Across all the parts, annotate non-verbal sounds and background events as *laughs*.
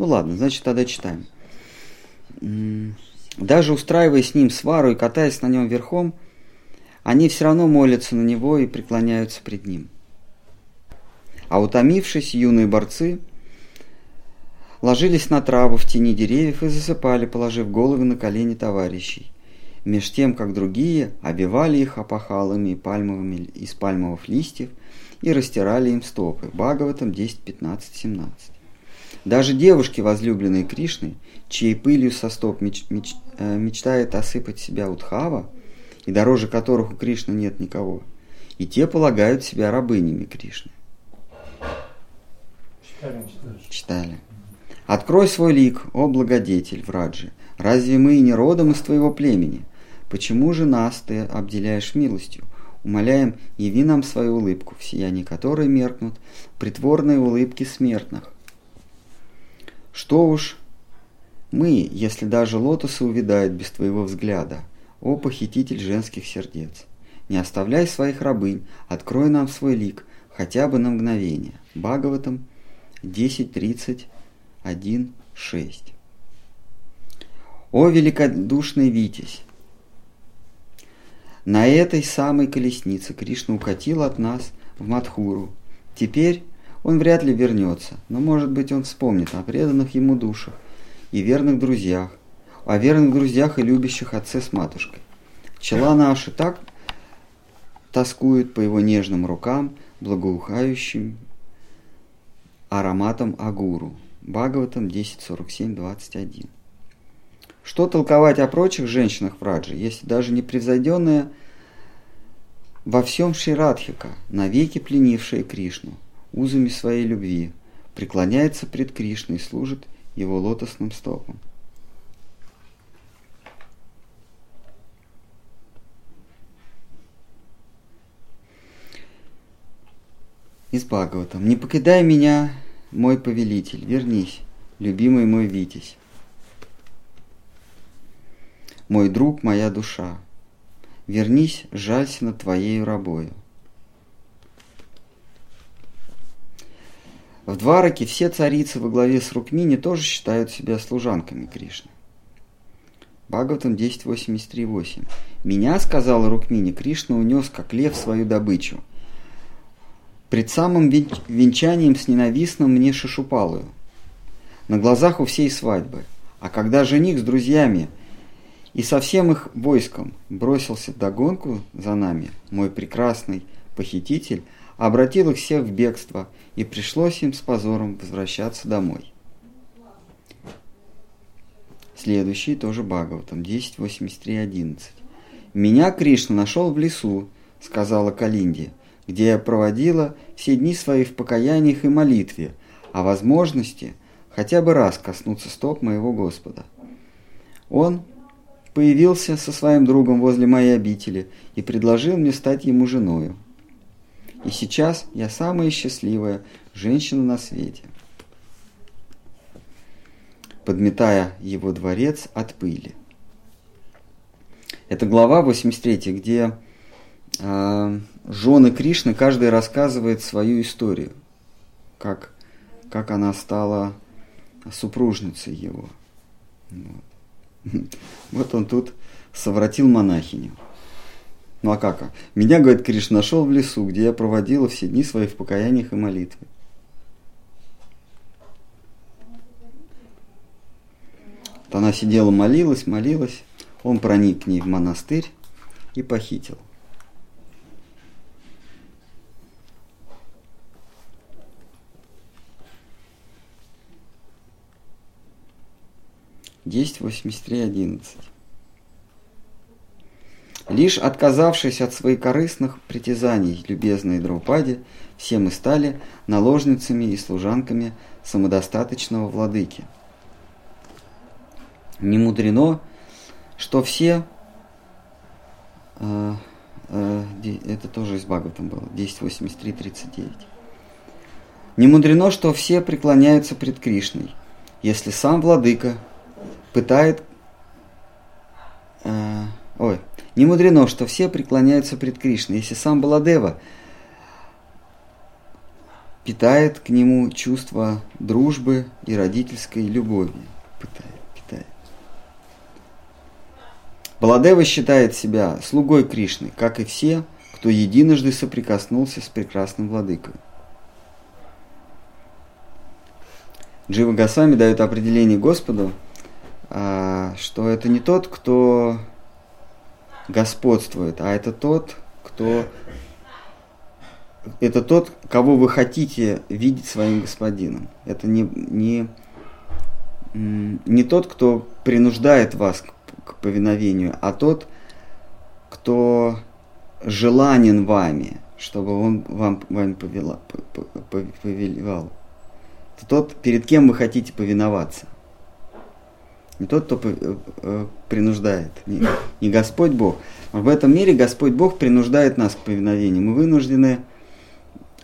Ну ладно, значит тогда читаем. Даже устраивая с ним свару и катаясь на нем верхом, они все равно молятся на него и преклоняются пред ним. А утомившись, юные борцы ложились на траву в тени деревьев и засыпали, положив головы на колени товарищей, меж тем, как другие обивали их опахалами и пальмовыми, из пальмовых листьев и растирали им стопы. Бхагаватам 10, 15, 17. Даже девушки, возлюбленные Кришны, чьей пылью со стоп меч, меч, э, мечтает осыпать себя Удхава, и дороже которых у Кришны нет никого, и те полагают себя рабынями Кришны. Читали, читали. Читали. Открой свой лик, о благодетель Враджи. Разве мы не родом из твоего племени? Почему же нас ты обделяешь милостью? Умоляем, яви нам свою улыбку, в сиянии которой меркнут притворные улыбки смертных. Что уж мы, если даже лотосы увядают без твоего взгляда, о похититель женских сердец. Не оставляй своих рабынь, открой нам свой лик, хотя бы на мгновение. Бхагаватам 10.30 1.6. О великодушный Витязь! На этой самой колеснице Кришна укатил от нас в Мадхуру. Теперь он вряд ли вернется, но может быть он вспомнит о преданных ему душах и верных друзьях, о верных друзьях и любящих отце с матушкой. Чела наши так тоскуют по его нежным рукам, благоухающим ароматом агуру. Бхагаватам 10.47.21. Что толковать о прочих женщинах в Раджи, если даже непревзойденная во всем Ширадхика, навеки пленившая Кришну, узами своей любви, преклоняется пред Кришной и служит его лотосным стопам. Из Бхагаватам. «Не покидай меня, мой повелитель, вернись, любимый мой Витязь. Мой друг, моя душа, вернись, жалься над твоею рабою. В Двараке все царицы во главе с Рукмини тоже считают себя служанками Кришны. Бхагаватам 10.83.8. «Меня, — сказала Рукмини, — Кришна унес, как лев, свою добычу, пред самым венчанием с ненавистным мне Шишупалую, на глазах у всей свадьбы. А когда жених с друзьями и со всем их войском бросился догонку за нами, мой прекрасный похититель обратил их всех в бегство, и пришлось им с позором возвращаться домой. Следующий тоже Бхагаватам 10.83.11. «Меня Кришна нашел в лесу», — сказала Калинди, — где я проводила все дни свои в покаяниях и молитве, о возможности хотя бы раз коснуться стоп моего Господа. Он появился со своим другом возле моей обители и предложил мне стать ему женою. И сейчас я самая счастливая женщина на свете. Подметая его дворец от пыли. Это глава 83, где э, жены Кришны, каждый рассказывает свою историю, как, как она стала супружницей его. Вот. *laughs* вот он тут совратил монахиню. Ну а как? Меня, говорит, Кришна нашел в лесу, где я проводила все дни свои в покаяниях и молитве. Вот она сидела, молилась, молилась. Он проник к ней в монастырь и похитил. 10.83.11. Лишь отказавшись от своих корыстных притязаний, любезные Драупади, все мы стали наложницами и служанками самодостаточного владыки. Не мудрено, что все... Э, э, это тоже из Бхагаватам было, 10.83.39. Не мудрено, что все преклоняются пред Кришной, если сам владыка пытает... Э, ой, не мудрено, что все преклоняются пред Кришной. Если сам Баладева питает к нему чувство дружбы и родительской любови. Питает, питает. Баладева считает себя слугой Кришны, как и все, кто единожды соприкоснулся с прекрасным владыкой. Джива Гасами дает определение Господу, а, что это не тот, кто господствует, а это тот, кто это тот, кого вы хотите видеть своим господином. Это не, не, не тот, кто принуждает вас к, к повиновению, а тот, кто желанен вами, чтобы он вам, вами повела, повелевал. Это тот, перед кем вы хотите повиноваться. Не тот, кто э, э, принуждает, не, не Господь Бог. В этом мире Господь Бог принуждает нас к повиновению. Мы вынуждены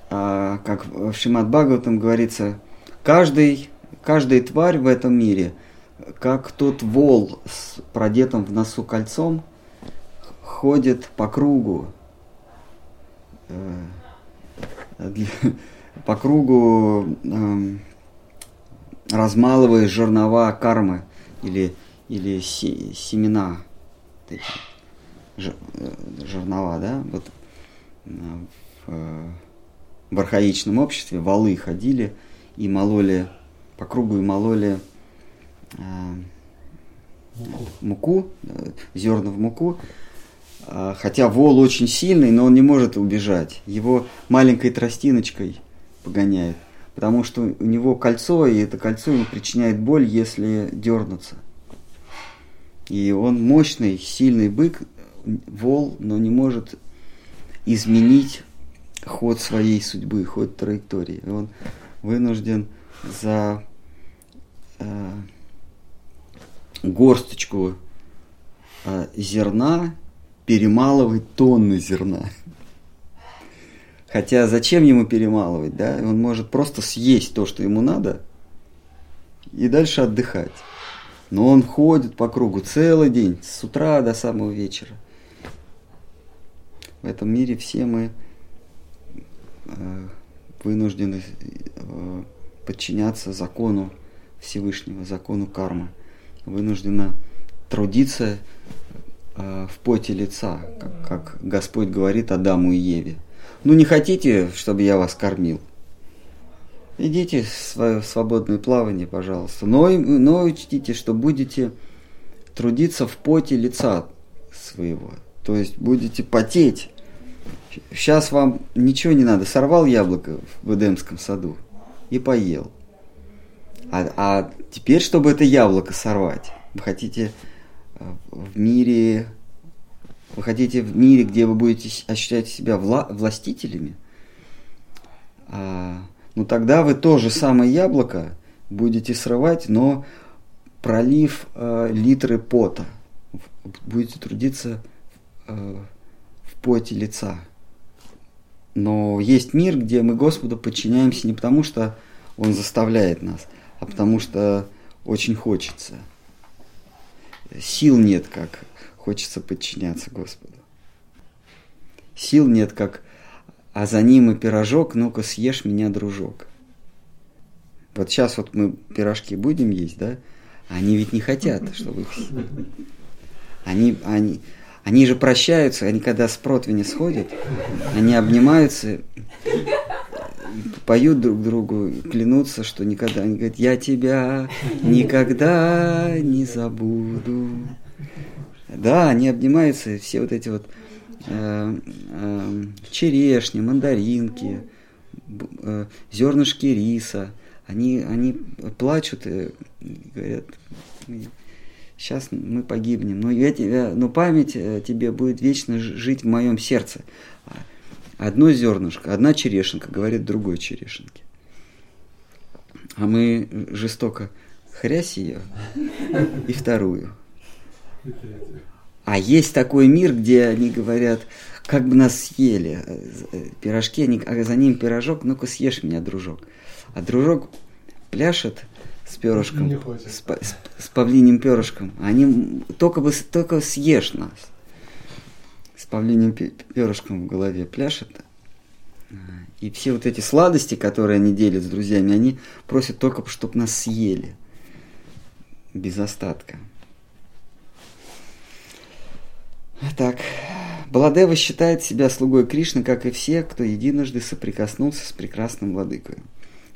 а, как в Шимат Бхагаватам говорится, каждый, каждая тварь в этом мире, как тот вол с продетым в носу кольцом, ходит по кругу, э, по кругу эм, размалывая жернова кармы или, или семена, эти, э, жернова, да, вот э, в, в архаичном обществе валы ходили и мололи по кругу и мололи э, муку, муку э, зерна в муку. Э, хотя вол очень сильный, но он не может убежать. Его маленькой тростиночкой погоняет. Потому что у него кольцо, и это кольцо ему причиняет боль, если дернуться. И он мощный, сильный бык, вол, но не может изменить ход своей судьбы, ход траектории. Он вынужден за э, горсточку э, зерна перемалывать тонны зерна. Хотя зачем ему перемалывать, да? Он может просто съесть то, что ему надо, и дальше отдыхать. Но он ходит по кругу целый день, с утра до самого вечера. В этом мире все мы Э, вынуждены э, подчиняться закону Всевышнего, закону кармы. Вынуждена трудиться э, в поте лица, как, Господь говорит Адаму и Еве. Ну не хотите, чтобы я вас кормил? Идите в свое свободное плавание, пожалуйста. Но, но учтите, что будете трудиться в поте лица своего. То есть будете потеть Сейчас вам ничего не надо. Сорвал яблоко в Эдемском саду и поел. А, а теперь, чтобы это яблоко сорвать, вы хотите э, в мире, вы хотите в мире, где вы будете ощущать себя вла, властителями, а, ну тогда вы то же самое яблоко будете срывать, но пролив э, литры пота, будете трудиться э, в поте лица. Но есть мир, где мы Господу подчиняемся не потому, что Он заставляет нас, а потому что очень хочется. Сил нет, как хочется подчиняться Господу. Сил нет, как а за ним и пирожок, ну-ка съешь меня, дружок. Вот сейчас вот мы пирожки будем есть, да? Они ведь не хотят, чтобы их... Они, они, они же прощаются, они когда с противня сходят, они обнимаются, поют друг другу, клянутся, что никогда, они говорят, я тебя никогда не забуду. Да, они обнимаются, все вот эти вот э, э, черешни, мандаринки, э, зернышки риса, они, они плачут и говорят, сейчас мы погибнем, но, я тебя, но память э, тебе будет вечно жить в моем сердце. Одно зернышко, одна черешенка говорит другой черешенке. А мы жестоко хрясь ее и вторую. А есть такой мир, где они говорят, как бы нас съели. Пирожки, они, а за ним пирожок, ну-ка съешь меня, дружок. А дружок пляшет – с перышком, с, с, с павлиним перышком. Они только бы только съешь нас. С павлиним перышком в голове пляшет. И все вот эти сладости, которые они делят с друзьями, они просят только, чтобы нас съели. Без остатка. Так, Баладева считает себя слугой Кришны, как и все, кто единожды соприкоснулся с прекрасным владыкой.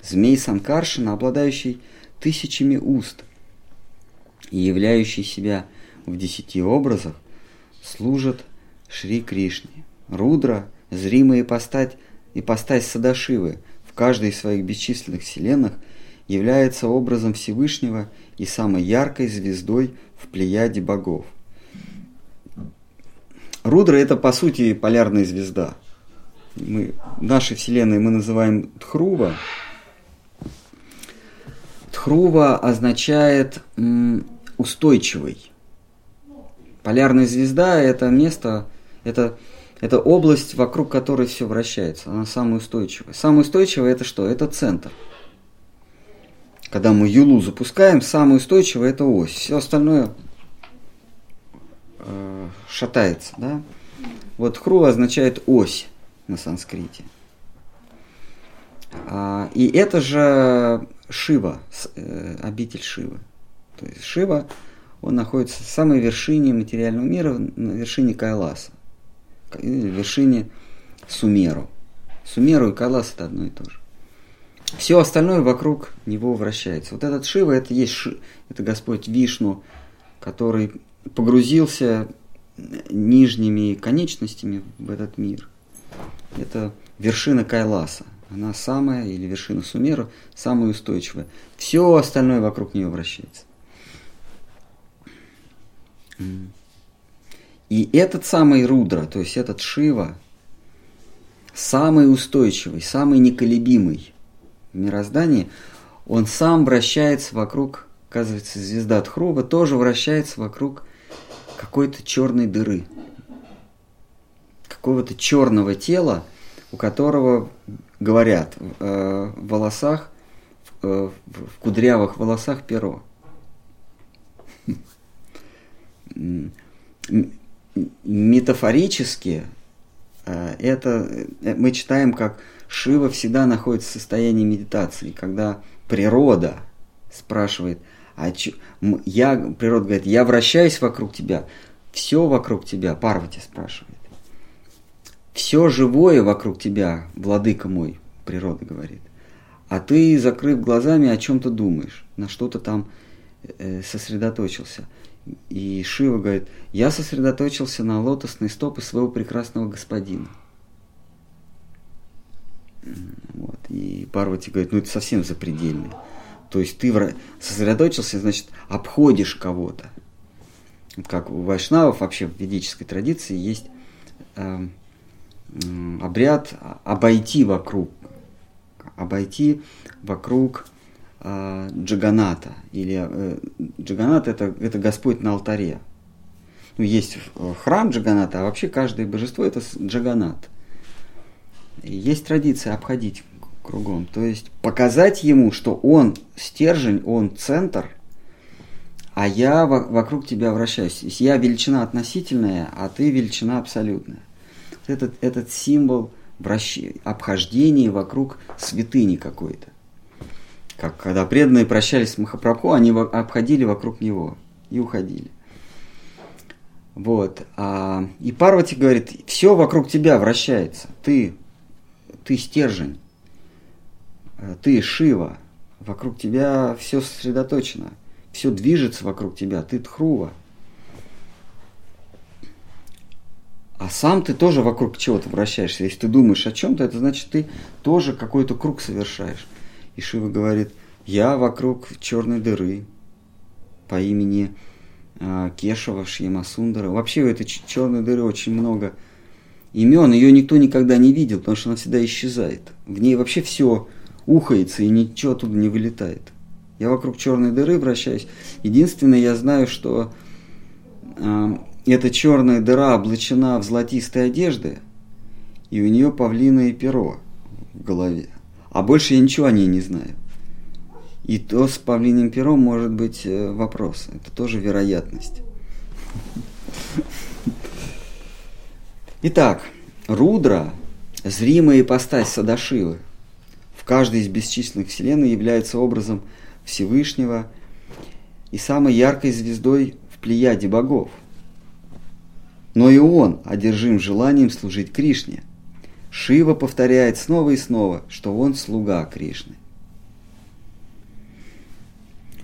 Змей Санкаршина, обладающий тысячами уст и являющий себя в десяти образах, служат Шри Кришне. Рудра, зримая ипостать, ипостась Садашивы в каждой из своих бесчисленных вселенных, является образом Всевышнего и самой яркой звездой в плеяде богов. Рудра – это, по сути, полярная звезда. Мы, нашей Вселенной мы называем Тхрува. Тхрува означает устойчивый. Полярная звезда – это место, это, это область, вокруг которой все вращается. Она самая устойчивая. Самая устойчивая – это что? Это центр. Когда мы Юлу запускаем, самое устойчивое – это ось. Все остальное э, шатается. Да? Вот хру означает ось на санскрите. А, и это же Шива, э, обитель Шивы. То есть Шива, он находится в самой вершине материального мира, на вершине Кайласа, на вершине Сумеру. Сумеру и Кайлас это одно и то же. Все остальное вокруг него вращается. Вот этот Шива, это есть Ши, это Господь Вишну, который погрузился нижними конечностями в этот мир. Это вершина Кайласа. Она самая, или вершина Сумера, самая устойчивая. Все остальное вокруг нее вращается. И этот самый Рудра, то есть этот Шива, самый устойчивый, самый неколебимый в мироздании, он сам вращается вокруг, оказывается, звезда Тхрува тоже вращается вокруг какой-то черной дыры, какого-то черного тела, у которого, говорят, э, в волосах, э, в кудрявых волосах перо. Метафорически э, это мы читаем как Шива всегда находится в состоянии медитации, когда природа спрашивает, а ч... я, природа говорит, я вращаюсь вокруг тебя, все вокруг тебя, Парвати спрашивает. Все живое вокруг тебя, владыка мой, природа говорит. А ты, закрыв глазами, о чем-то думаешь, на что-то там э, сосредоточился. И Шива говорит, я сосредоточился на лотосной стопы своего прекрасного господина. Вот. И Парвати говорит, ну это совсем запредельно. То есть ты сосредоточился, значит, обходишь кого-то. Как у вайшнавов вообще в ведической традиции есть э, обряд обойти вокруг, обойти вокруг э, Джаганата. Или э, Джаганат это, это Господь на алтаре. Ну, есть храм Джаганата, а вообще каждое божество это Джаганат. И есть традиция обходить кругом. То есть показать ему, что он стержень, он центр, а я вокруг тебя вращаюсь. То есть я величина относительная, а ты величина абсолютная. Этот, этот символ вращ... обхождения вокруг святыни какой-то. Как когда преданные прощались с Махапрабху, они обходили вокруг него и уходили. Вот. А, и Парвати говорит, все вокруг тебя вращается. Ты, ты стержень. Э, ты Шива, вокруг тебя все сосредоточено, все движется вокруг тебя, ты Тхрува. А сам ты тоже вокруг чего-то вращаешься. Если ты думаешь о чем-то, это значит, ты тоже какой-то круг совершаешь. И Шива говорит, я вокруг черной дыры по имени э, Кешева Шьямасундара. Вообще у этой черной дыры очень много имен, ее никто никогда не видел, потому что она всегда исчезает. В ней вообще все ухается и ничего оттуда не вылетает. Я вокруг черной дыры вращаюсь. Единственное, я знаю, что э, эта черная дыра облачена в золотистые одежды, и у нее павлиное перо в голове. А больше я ничего о ней не знаю. И то с павлиным пером может быть э, вопрос. Это тоже вероятность. Итак, Рудра зримая ипостась Садашивы. Каждой из бесчисленных вселенной является образом Всевышнего и самой яркой звездой в плеяде богов. Но и он одержим желанием служить Кришне. Шива повторяет снова и снова, что он слуга Кришны.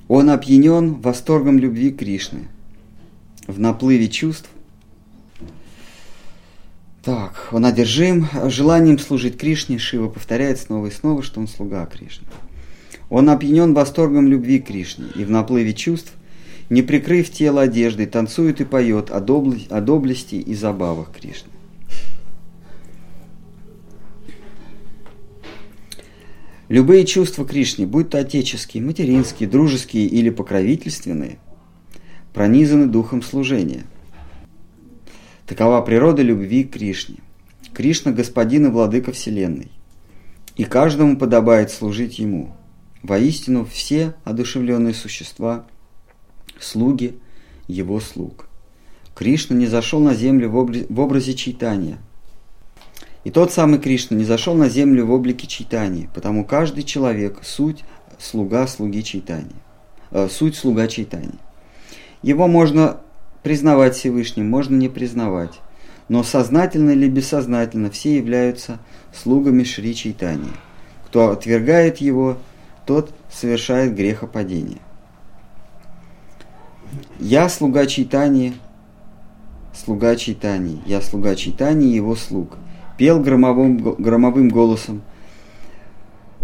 Он опьянен восторгом любви Кришны. В наплыве чувств так, он одержим желанием служить Кришне. Шива повторяет снова и снова, что он слуга Кришны. Он опьянен восторгом любви Кришне и в наплыве чувств, не прикрыв тело одеждой, танцует и поет о, добли, о доблести и забавах Кришны. Любые чувства Кришне, будь то отеческие, материнские, дружеские или покровительственные, пронизаны духом служения – Такова природа любви к Кришне. Кришна – господин и владыка Вселенной. И каждому подобает служить Ему. Воистину, все одушевленные существа – слуги Его слуг. Кришна не зашел на землю в, образе, в образе читания. И тот самый Кришна не зашел на землю в облике читания, потому каждый человек – суть слуга слуги читания. Э, суть слуга читания. Его можно Признавать Всевышним можно не признавать, но сознательно или бессознательно все являются слугами Шри Чайтани. Кто отвергает его, тот совершает грехопадение. Я слуга Чайтани, слуга Чайтани, я слуга Чайтани и его слуг. Пел громовым, громовым голосом,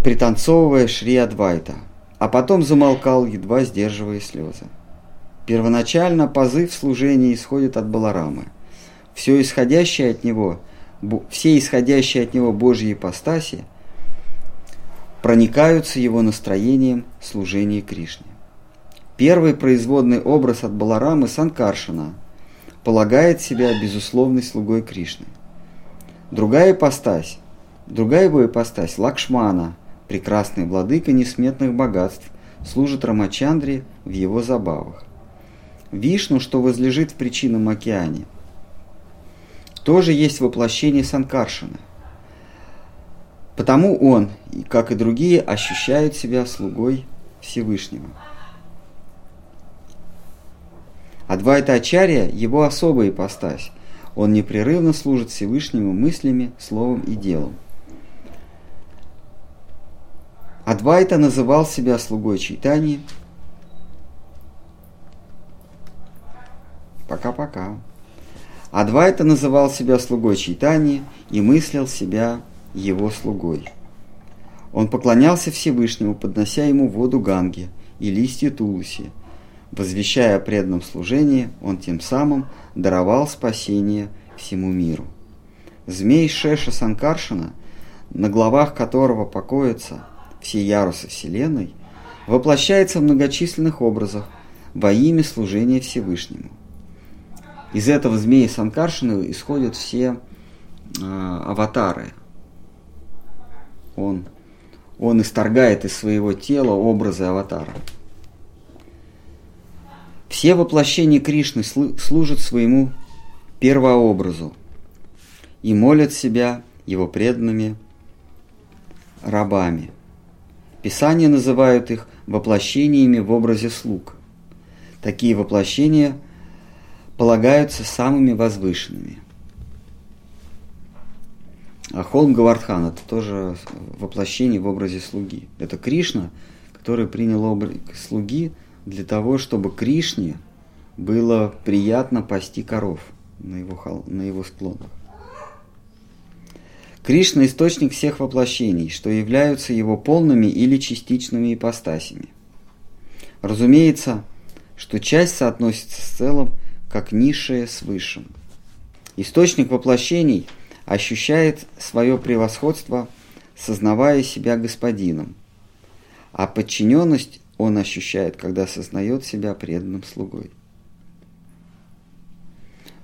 пританцовывая Шри Адвайта, а потом замолкал, едва сдерживая слезы. Первоначально позыв служения исходит от Баларамы. Все исходящее от него, все исходящие от него Божьи ипостаси проникаются его настроением служения Кришне. Первый производный образ от Баларамы Санкаршина полагает себя безусловной слугой Кришны. Другая ипостась, другая его ипостась Лакшмана, прекрасный владыка несметных богатств, служит Рамачандре в его забавах. Вишну, что возлежит в причинном океане, тоже есть воплощение Санкаршина. Потому он, как и другие, ощущает себя слугой Всевышнего. Адвайта Ачарья – его особая ипостась. Он непрерывно служит Всевышнему мыслями, словом и делом. Адвайта называл себя слугой Чайтани – Пока-пока. Адвайта называл себя слугой Чайтани и мыслил себя его слугой. Он поклонялся Всевышнему, поднося ему воду Ганги и листья Тулуси. Возвещая о преданном служении, он тем самым даровал спасение всему миру. Змей Шеша Санкаршина, на главах которого покоятся все ярусы Вселенной, воплощается в многочисленных образах во имя служения Всевышнему – из этого змеи Санкаршины исходят все э, аватары. Он, он исторгает из своего тела образы аватара. Все воплощения Кришны служат своему первообразу и молят себя его преданными рабами. Писания называют их воплощениями в образе слуг. Такие воплощения – полагаются самыми возвышенными. А холм Гавардхан – это тоже воплощение в образе слуги. Это Кришна, который принял образ слуги для того, чтобы Кришне было приятно пасти коров на его, хол... на его склонах. Кришна – источник всех воплощений, что являются его полными или частичными ипостасями. Разумеется, что часть соотносится с целым как низшее с высшим. Источник воплощений ощущает свое превосходство, сознавая себя господином, а подчиненность он ощущает, когда сознает себя преданным слугой.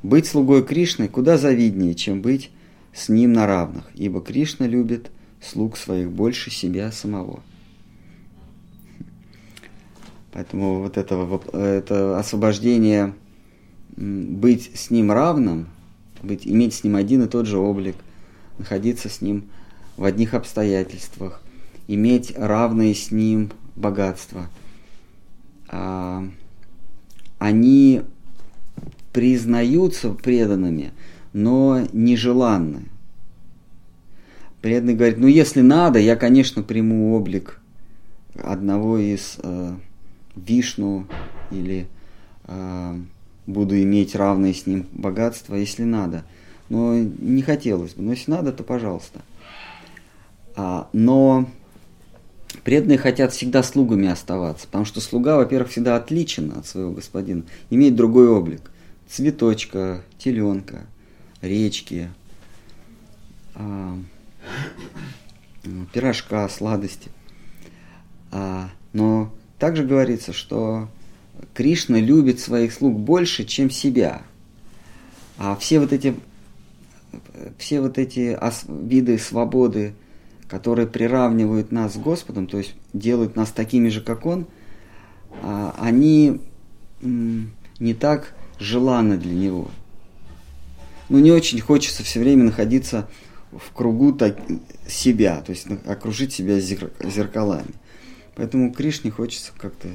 Быть слугой Кришны куда завиднее, чем быть с ним на равных, ибо Кришна любит слуг своих больше себя самого. Поэтому вот этого, это освобождение быть с ним равным, быть, иметь с ним один и тот же облик, находиться с ним в одних обстоятельствах, иметь равные с ним богатства. А, они признаются преданными, но нежеланны. Преданный говорит, ну если надо, я, конечно, приму облик одного из э, Вишну или э, буду иметь равное с ним богатство, если надо. Но не хотелось бы. Но если надо, то пожалуйста. А, но преданные хотят всегда слугами оставаться, потому что слуга, во-первых, всегда отличен от своего господина, имеет другой облик. Цветочка, теленка, речки, а, пирожка, сладости. А, но также говорится, что Кришна любит своих слуг больше, чем себя. А все вот эти, все вот эти виды свободы, которые приравнивают нас с Господом, то есть делают нас такими же, как Он, а, они не так желанны для Него. Ну, не очень хочется все время находиться в кругу так, себя, то есть окружить себя зеркалами. Поэтому Кришне хочется как-то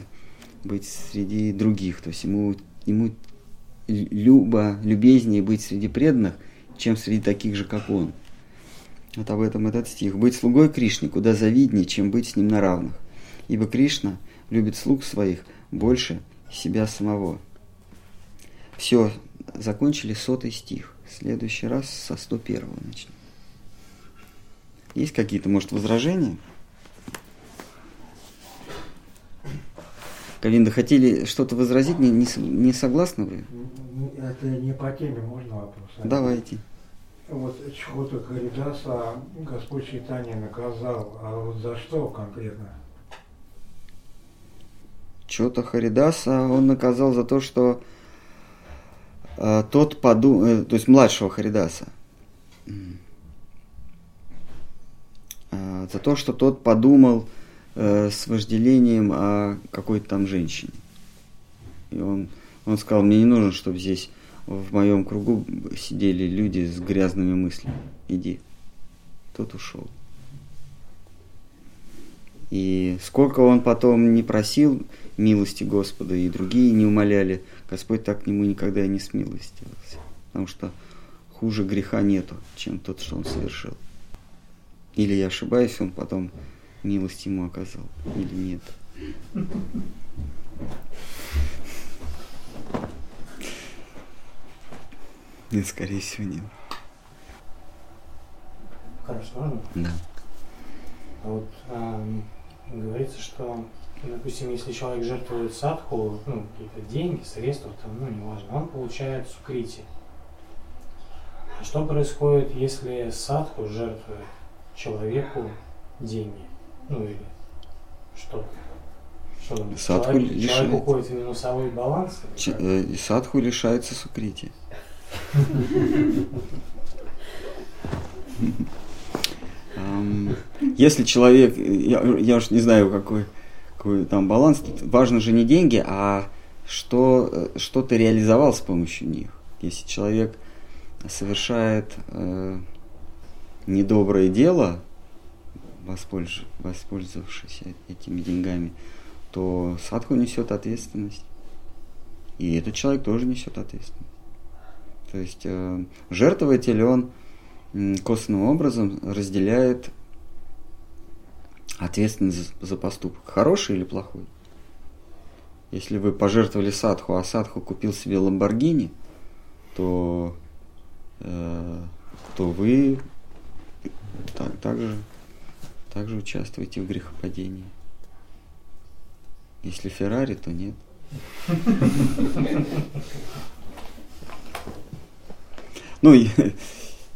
быть среди других. То есть ему, ему любо, любезнее быть среди преданных, чем среди таких же, как он. Вот об этом этот стих. Быть слугой Кришне куда завиднее, чем быть с ним на равных. Ибо Кришна любит слуг своих больше себя самого. Все, закончили сотый стих. В следующий раз со 101 начнем. Есть какие-то, может, возражения? Калинда, хотели что-то возразить? Не, не, не согласны вы? Это не по теме, можно вопрос? Давайте. Вот Чхота Харидаса Господь Читание наказал, а вот за что конкретно? Чхота Харидаса он наказал за то, что э, тот подумал, э, то есть младшего Харидаса, э, за то, что тот подумал, э, с вожделением о какой-то там женщине. И он, он сказал, мне не нужно, чтобы здесь в моем кругу сидели люди с грязными мыслями. Иди. Тот ушел. И сколько он потом не просил милости Господа, и другие не умоляли, Господь так к нему никогда и не смилостивился. Потому что хуже греха нету, чем тот, что он совершил. Или я ошибаюсь, он потом милость ему оказал или нет. Нет, скорее всего, нет. Хорошо, можно? Да. А вот эм, говорится, что, допустим, если человек жертвует садху, ну, какие-то деньги, средства, там, ну, неважно, он получает сукрити. А что происходит, если садху жертвует человеку деньги? Ну или что? Что там? Садху человек, лишает... человек уходит в минусовой баланс? Ч- э, садху лишается сукрити. Если человек, я, я уж не знаю, какой, какой там баланс, важно же не деньги, а что, э, что ты реализовал с помощью них. Если человек совершает э, недоброе дело, воспользовавшись этими деньгами, то садху несет ответственность. И этот человек тоже несет ответственность. То есть э, жертвуете ли он косвенным образом разделяет ответственность за, за поступок, хороший или плохой. Если вы пожертвовали садху, а садху купил себе ламборгини, то, э, то вы так, также также участвуете в грехопадении. Если Феррари, то нет. Ну, я,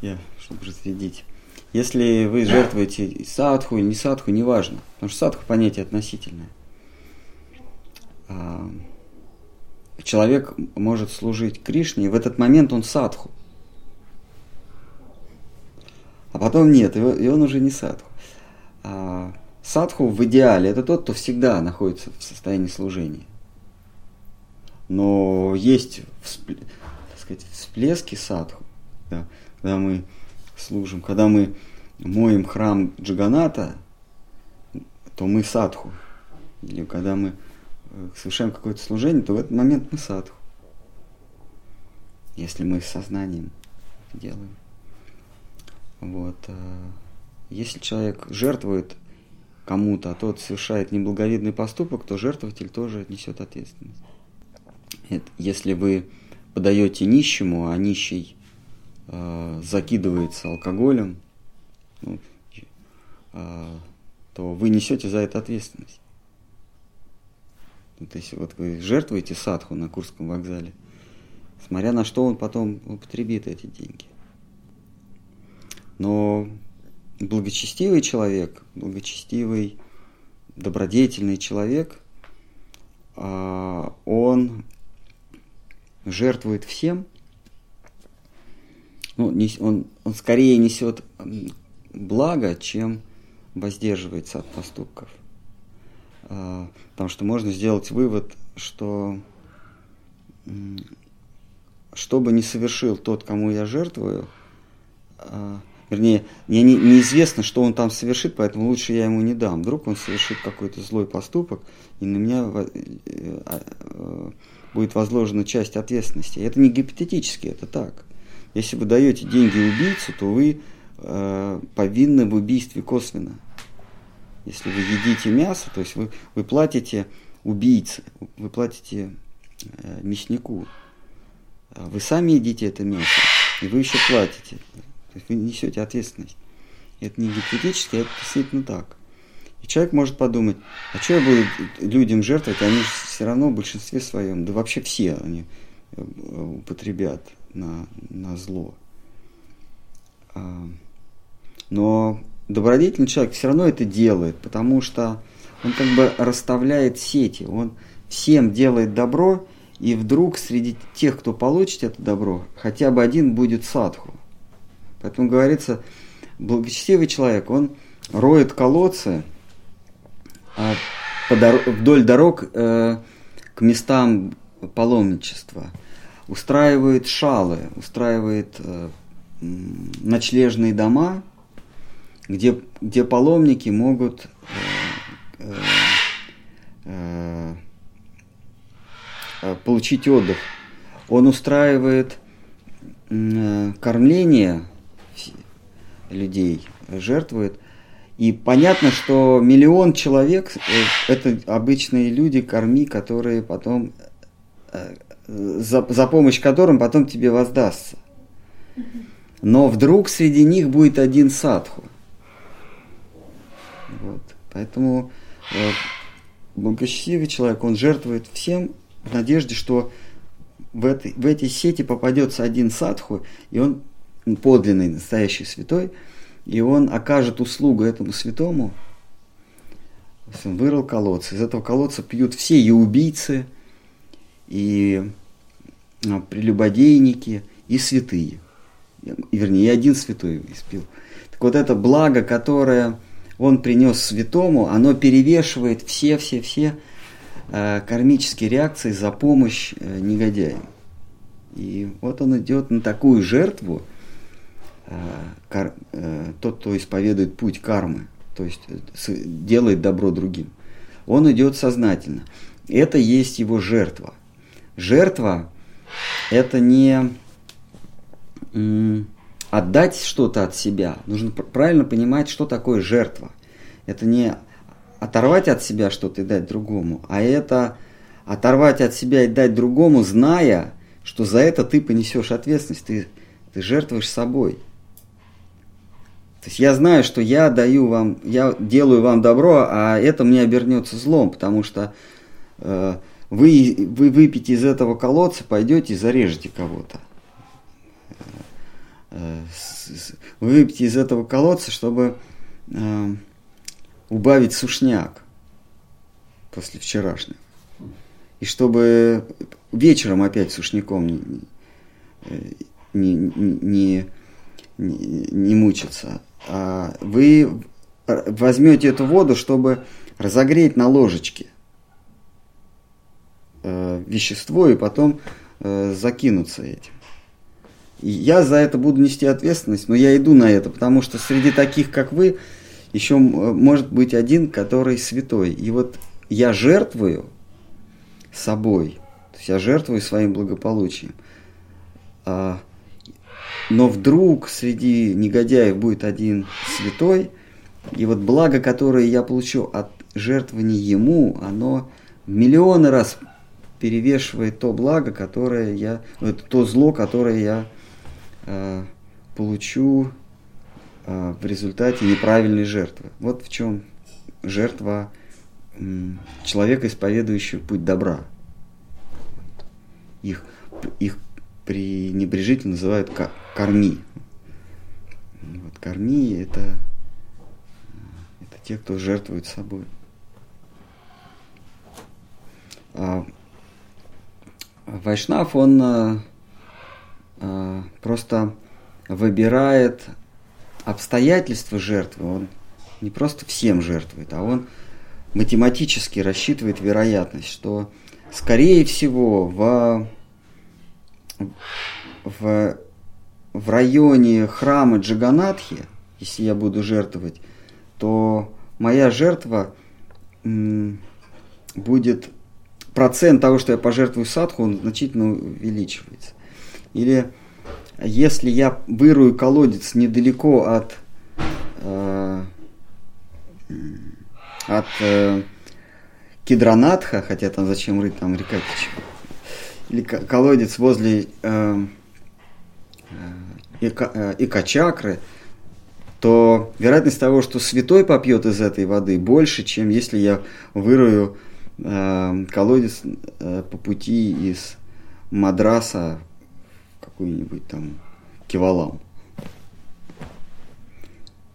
я чтобы разрядить. Если вы жертвуете садху или не садху, неважно. Потому что садху понятие относительное. А, человек может служить Кришне, и в этот момент он садху. А потом нет, и он уже не садху. А, садху в идеале это тот, кто всегда находится в состоянии служения. Но есть так сказать, всплески садху, да, когда мы служим. Когда мы моем храм Джаганата, то мы садху. Или когда мы э, совершаем какое-то служение, то в этот момент мы садху. Если мы с сознанием делаем. Вот. Если человек жертвует кому-то, а тот совершает неблаговидный поступок, то жертвователь тоже несет ответственность. Если вы подаете нищему, а нищий э, закидывается алкоголем, ну, э, то вы несете за это ответственность. То есть вот вы жертвуете садху на Курском вокзале, смотря на что он потом употребит эти деньги. Но благочестивый человек, благочестивый, добродетельный человек, а, он жертвует всем, ну, он, он скорее несет благо, чем воздерживается от поступков. А, потому что можно сделать вывод, что что бы ни совершил тот, кому я жертвую, а, вернее, мне не, неизвестно, что он там совершит, поэтому лучше я ему не дам. Вдруг он совершит какой-то злой поступок, и на меня э, э, будет возложена часть ответственности. это не гипотетически, это так. Если вы даете деньги убийцу, то вы э, повинны в убийстве косвенно. Если вы едите мясо, то есть вы, вы платите убийце, вы платите э, мяснику. А вы сами едите это мясо, и вы еще платите есть вы несете ответственность. Это не гипотетически, а это действительно так. И человек может подумать, а что я буду людям жертвовать, они же все равно в большинстве своем, да вообще все они э, употребят на, на зло. А, но добродетельный человек все равно это делает, потому что он как бы расставляет сети, он всем делает добро, и вдруг среди тех, кто получит это добро, хотя бы один будет садху. Поэтому говорится, благочестивый человек, он роет колодцы а дор- вдоль дорог э, к местам паломничества, устраивает шалы, устраивает э, ночлежные дома, где, где паломники могут э, э, э, получить отдых. Он устраивает э, кормление людей жертвует. И понятно, что миллион человек э, – это обычные люди, корми, которые потом, э, за, за помощь которым потом тебе воздастся. Но вдруг среди них будет один садху. Вот. Поэтому э, благочестивый человек, он жертвует всем в надежде, что в, этой, в эти сети попадется один садху, и он подлинный, настоящий святой, и он окажет услугу этому святому. Он вырыл колодцы. Из этого колодца пьют все и убийцы, и а, прелюбодейники, и святые. Вернее, и один святой испил. Так вот это благо, которое он принес святому, оно перевешивает все-все-все э, кармические реакции за помощь э, негодяям. И вот он идет на такую жертву – кар, э, тот, кто исповедует путь кармы, то есть э, делает добро другим, он идет сознательно. Это есть его жертва. Жертва – это не отдать что-то от себя. Нужно правильно понимать, что такое жертва. Это не оторвать от себя что-то и дать другому, а это оторвать от себя и дать другому, зная, что за это ты понесешь ответственность, ты, ты жертвуешь собой. То есть я знаю, что я даю вам, я делаю вам добро, а это мне обернется злом, потому что э, вы, вы выпьете из этого колодца, пойдете и зарежете кого-то. Э, вы выпьете из этого колодца, чтобы э, убавить сушняк после вчерашнего. И чтобы вечером опять сушняком не, не, не, не, не мучиться. А, вы возьмете эту воду, чтобы разогреть на ложечке э, вещество и потом э, закинуться этим. Я за это буду нести ответственность, но я иду на это, потому что среди таких, как вы, еще может быть один, который святой. И вот я жертвую собой, то есть я жертвую своим благополучием. А, но вдруг среди негодяев будет один святой, и вот благо, которое я получу от жертвования ему, оно миллионы раз перевешивает то благо, которое я, то зло, которое я э, получу э, в результате неправильной жертвы. Вот в чем жертва э, человека, исповедующего путь добра. Их, их пренебрежительно называют корми. Вот, корми это, это те, кто жертвует собой. А, Вайшнав, он а, а, просто выбирает обстоятельства жертвы. Он не просто всем жертвует, а он математически рассчитывает вероятность, что скорее всего в, в, в районе храма Джаганатхи, если я буду жертвовать, то моя жертва будет процент того, что я пожертвую садху, он значительно увеличивается. Или если я вырую колодец недалеко от, э, от э, Кедранатха, хотя там зачем рыть, там река течет, или колодец возле э, э, Ика-чакры, то вероятность того, что святой попьет из этой воды, больше, чем если я вырою э, колодец э, по пути из Мадраса в какой-нибудь там Кивалам.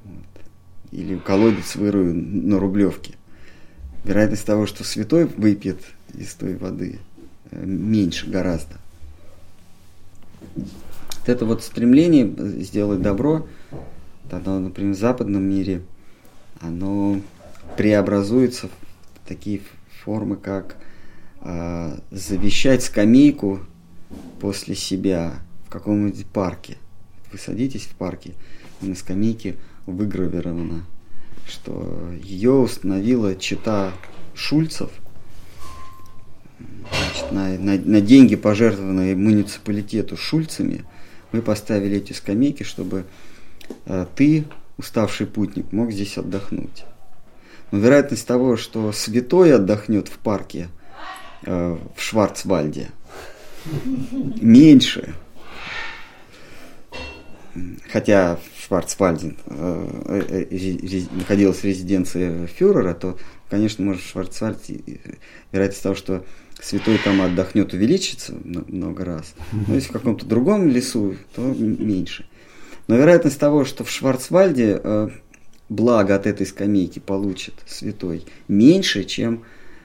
Вот. Или колодец вырую на Рублевке. Вероятность того, что святой выпьет из той воды, меньше гораздо. Вот это вот стремление сделать добро, оно, например, в западном мире, оно преобразуется в такие формы, как э, завещать скамейку после себя в каком-нибудь парке. Вы садитесь в парке, и на скамейке выгравировано, что ее установила чита Шульцев значит, на, на, на деньги, пожертвованные муниципалитету Шульцами, мы поставили эти скамейки, чтобы э, ты, уставший путник, мог здесь отдохнуть. Но вероятность того, что святой отдохнет в парке э, в Шварцвальде, меньше. Хотя в Шварцвальде э, э, находилась резиденция фюрера, то, конечно, может в Шварцвальде вероятность того, что святой там отдохнет, увеличится много раз. Но если в каком-то другом лесу, то меньше. Но вероятность того, что в Шварцвальде благо от этой скамейки получит святой меньше, чем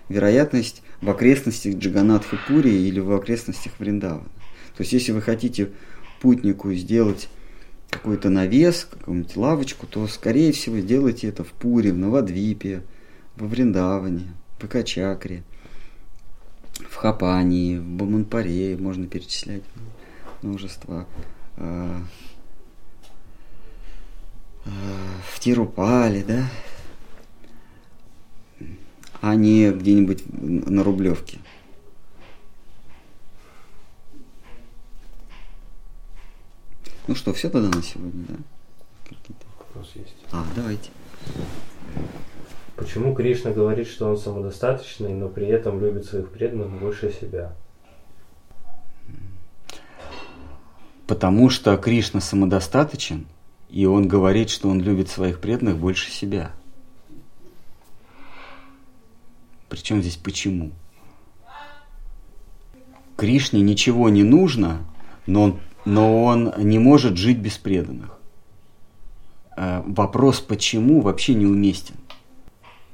вероятность в окрестностях Джаганатха Пури или в окрестностях Вриндавана. То есть, если вы хотите путнику сделать какой-то навес, какую-нибудь лавочку, то, скорее всего, сделайте это в Пуре, в Новодвипе, во Вриндаване, в Качакре, в Хапании, в Баманпаре, можно перечислять множество а, в Тирупале, да, а не где-нибудь на Рублевке. Ну что, все тогда на сегодня, да? Вопрос есть. А, давайте. Почему Кришна говорит, что он самодостаточный, но при этом любит своих преданных больше себя? Потому что Кришна самодостаточен – и он говорит, что он любит своих преданных больше себя. Причем здесь почему? Кришне ничего не нужно, но он, но он не может жить без преданных. Э, вопрос почему вообще неуместен.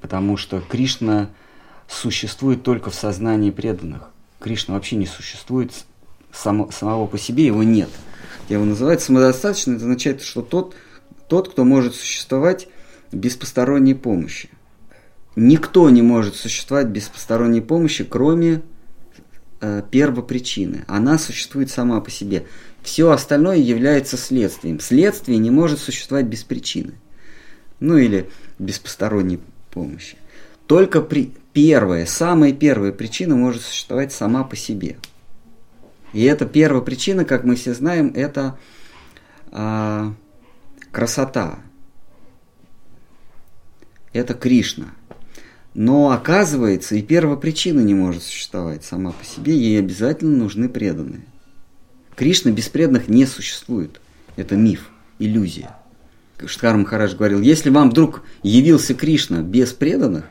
Потому что Кришна существует только в сознании преданных. Кришна вообще не существует само, самого по себе, его нет – его называют самодостаточным, это означает, что тот, тот, кто может существовать без посторонней помощи. Никто не может существовать без посторонней помощи, кроме э, первопричины. Она существует сама по себе. Все остальное является следствием. Следствие не может существовать без причины. Ну или без посторонней помощи. Только при, первая, самая первая причина может существовать сама по себе. И эта первая причина, как мы все знаем, это а, красота. Это Кришна. Но оказывается, и первая причина не может существовать сама по себе, ей обязательно нужны преданные. Кришна без преданных не существует. Это миф, иллюзия. Штхар Махарадж говорил, если вам вдруг явился Кришна без преданных,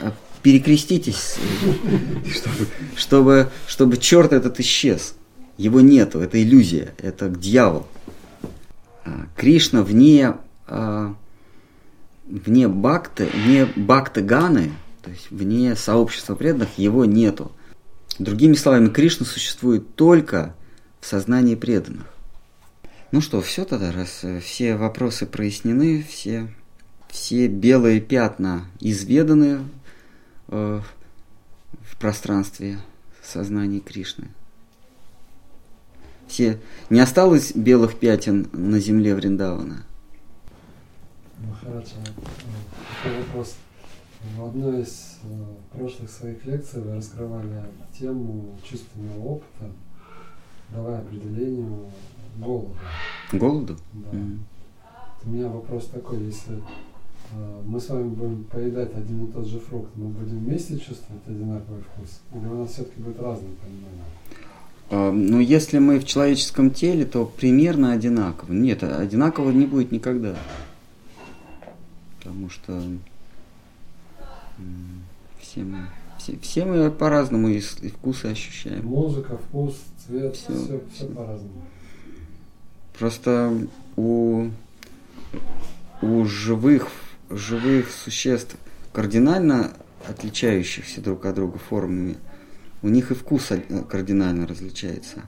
а, перекреститесь, чтобы, чтобы, чтобы черт этот исчез. Его нету, это иллюзия, это дьявол. А, Кришна вне, а, вне бхакты, вне бхакты ганы, то есть вне сообщества преданных, его нету. Другими словами, Кришна существует только сознании преданных. Ну что, все тогда, раз э, все вопросы прояснены, все, все белые пятна изведаны э, в пространстве сознания Кришны. Все, не осталось белых пятен на земле Вриндавана? Махараджа, такой вопрос. В одной из э, прошлых своих лекций вы раскрывали тему чувственного опыта, давая определение голода. Голоду? Да. Мгм. У меня вопрос такой, если э, мы с вами будем поедать один и тот же фрукт, мы будем вместе чувствовать одинаковый вкус? Или у нас все-таки будет разное понимание? А, Ну, если мы в человеческом теле, то примерно одинаково. Нет, одинаково не будет никогда. Потому что все мы, все, все мы по-разному и, и вкусы ощущаем. Музыка, вкус, цвет, все, все, всё. по-разному. Просто у, у живых, живых существ, кардинально отличающихся друг от друга формами, у них и вкус од- кардинально различается.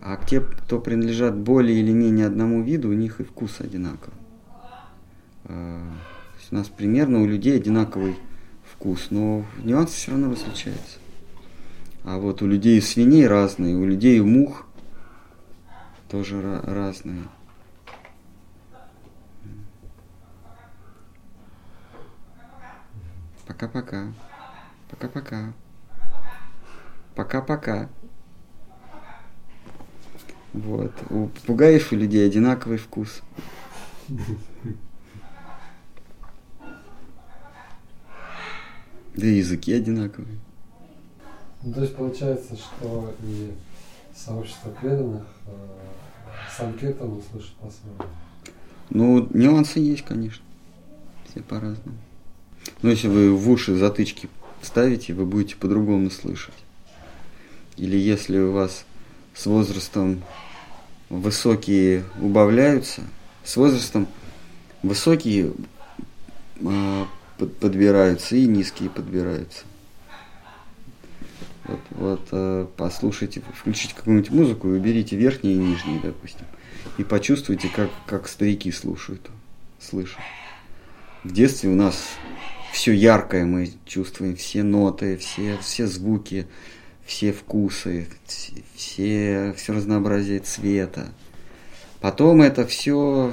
А те, кто принадлежат более или менее одному виду, у них и вкус одинаковый. А, у нас примерно у людей одинаковый вкус, но нюансы все равно различаются. А вот у людей и свиней разные, у людей и мух тоже ра- разные. Пока-пока. Пока-пока. Пока-пока. Вот. У попугаев и людей одинаковый вкус. *laughs* Да и языки одинаковые. Ну, то есть получается, что и сообщество преданных э, санкетом услышит по-своему. Ну, нюансы есть, конечно. Все по-разному. Но если вы в уши затычки ставите, вы будете по-другому слышать. Или если у вас с возрастом высокие убавляются, с возрастом высокие а, под- подбираются и низкие подбираются. Вот, вот э, послушайте, включите какую-нибудь музыку и уберите верхние и нижние, допустим. И почувствуйте, как, как старики слушают, слышат. В детстве у нас все яркое, мы чувствуем все ноты, все, все звуки, все вкусы, все, все разнообразие цвета. Потом это все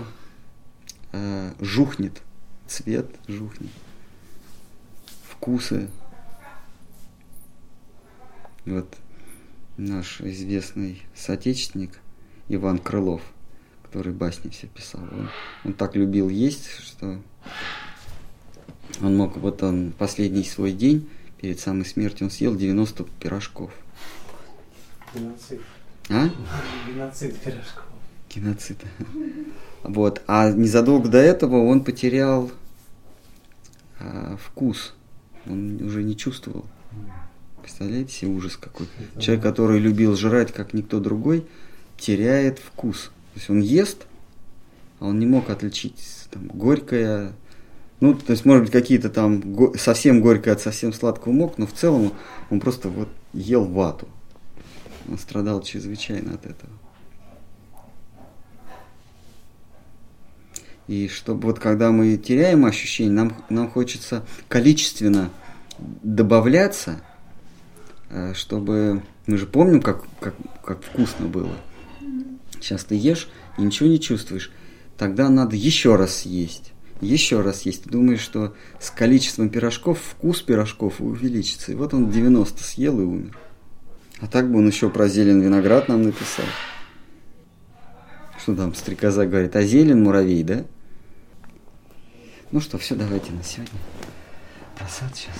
э, жухнет, цвет жухнет, вкусы. Вот наш известный соотечественник Иван Крылов, который басни все писал, он, он так любил есть, что он мог, вот он последний свой день, перед самой смертью, он съел 90 пирожков. Геноцид. А? Геноцид пирожков. Геноцид. Вот. А незадолго до этого он потерял а, вкус. Он уже не чувствовал. Представляете себе ужас какой? Это Человек, который любил жрать, как никто другой, теряет вкус. То есть он ест, а он не мог отличить там, горькое. Ну, то есть, может быть, какие-то там го- совсем горькое от совсем сладкого мог, но в целом он просто вот ел вату. Он страдал чрезвычайно от этого. И чтобы вот когда мы теряем ощущение, нам, нам хочется количественно добавляться э, чтобы... Мы же помним, как, как, как вкусно было. Сейчас ты ешь и ничего не чувствуешь. Тогда надо еще раз съесть. Еще раз есть. Ты думаешь, что с количеством пирожков вкус пирожков увеличится. И вот он 90 съел и умер. А так бы он еще про зелень виноград нам написал. Что там стрекоза говорит? А зелень муравей, да? Ну что, все, давайте на сегодня. Просад сейчас.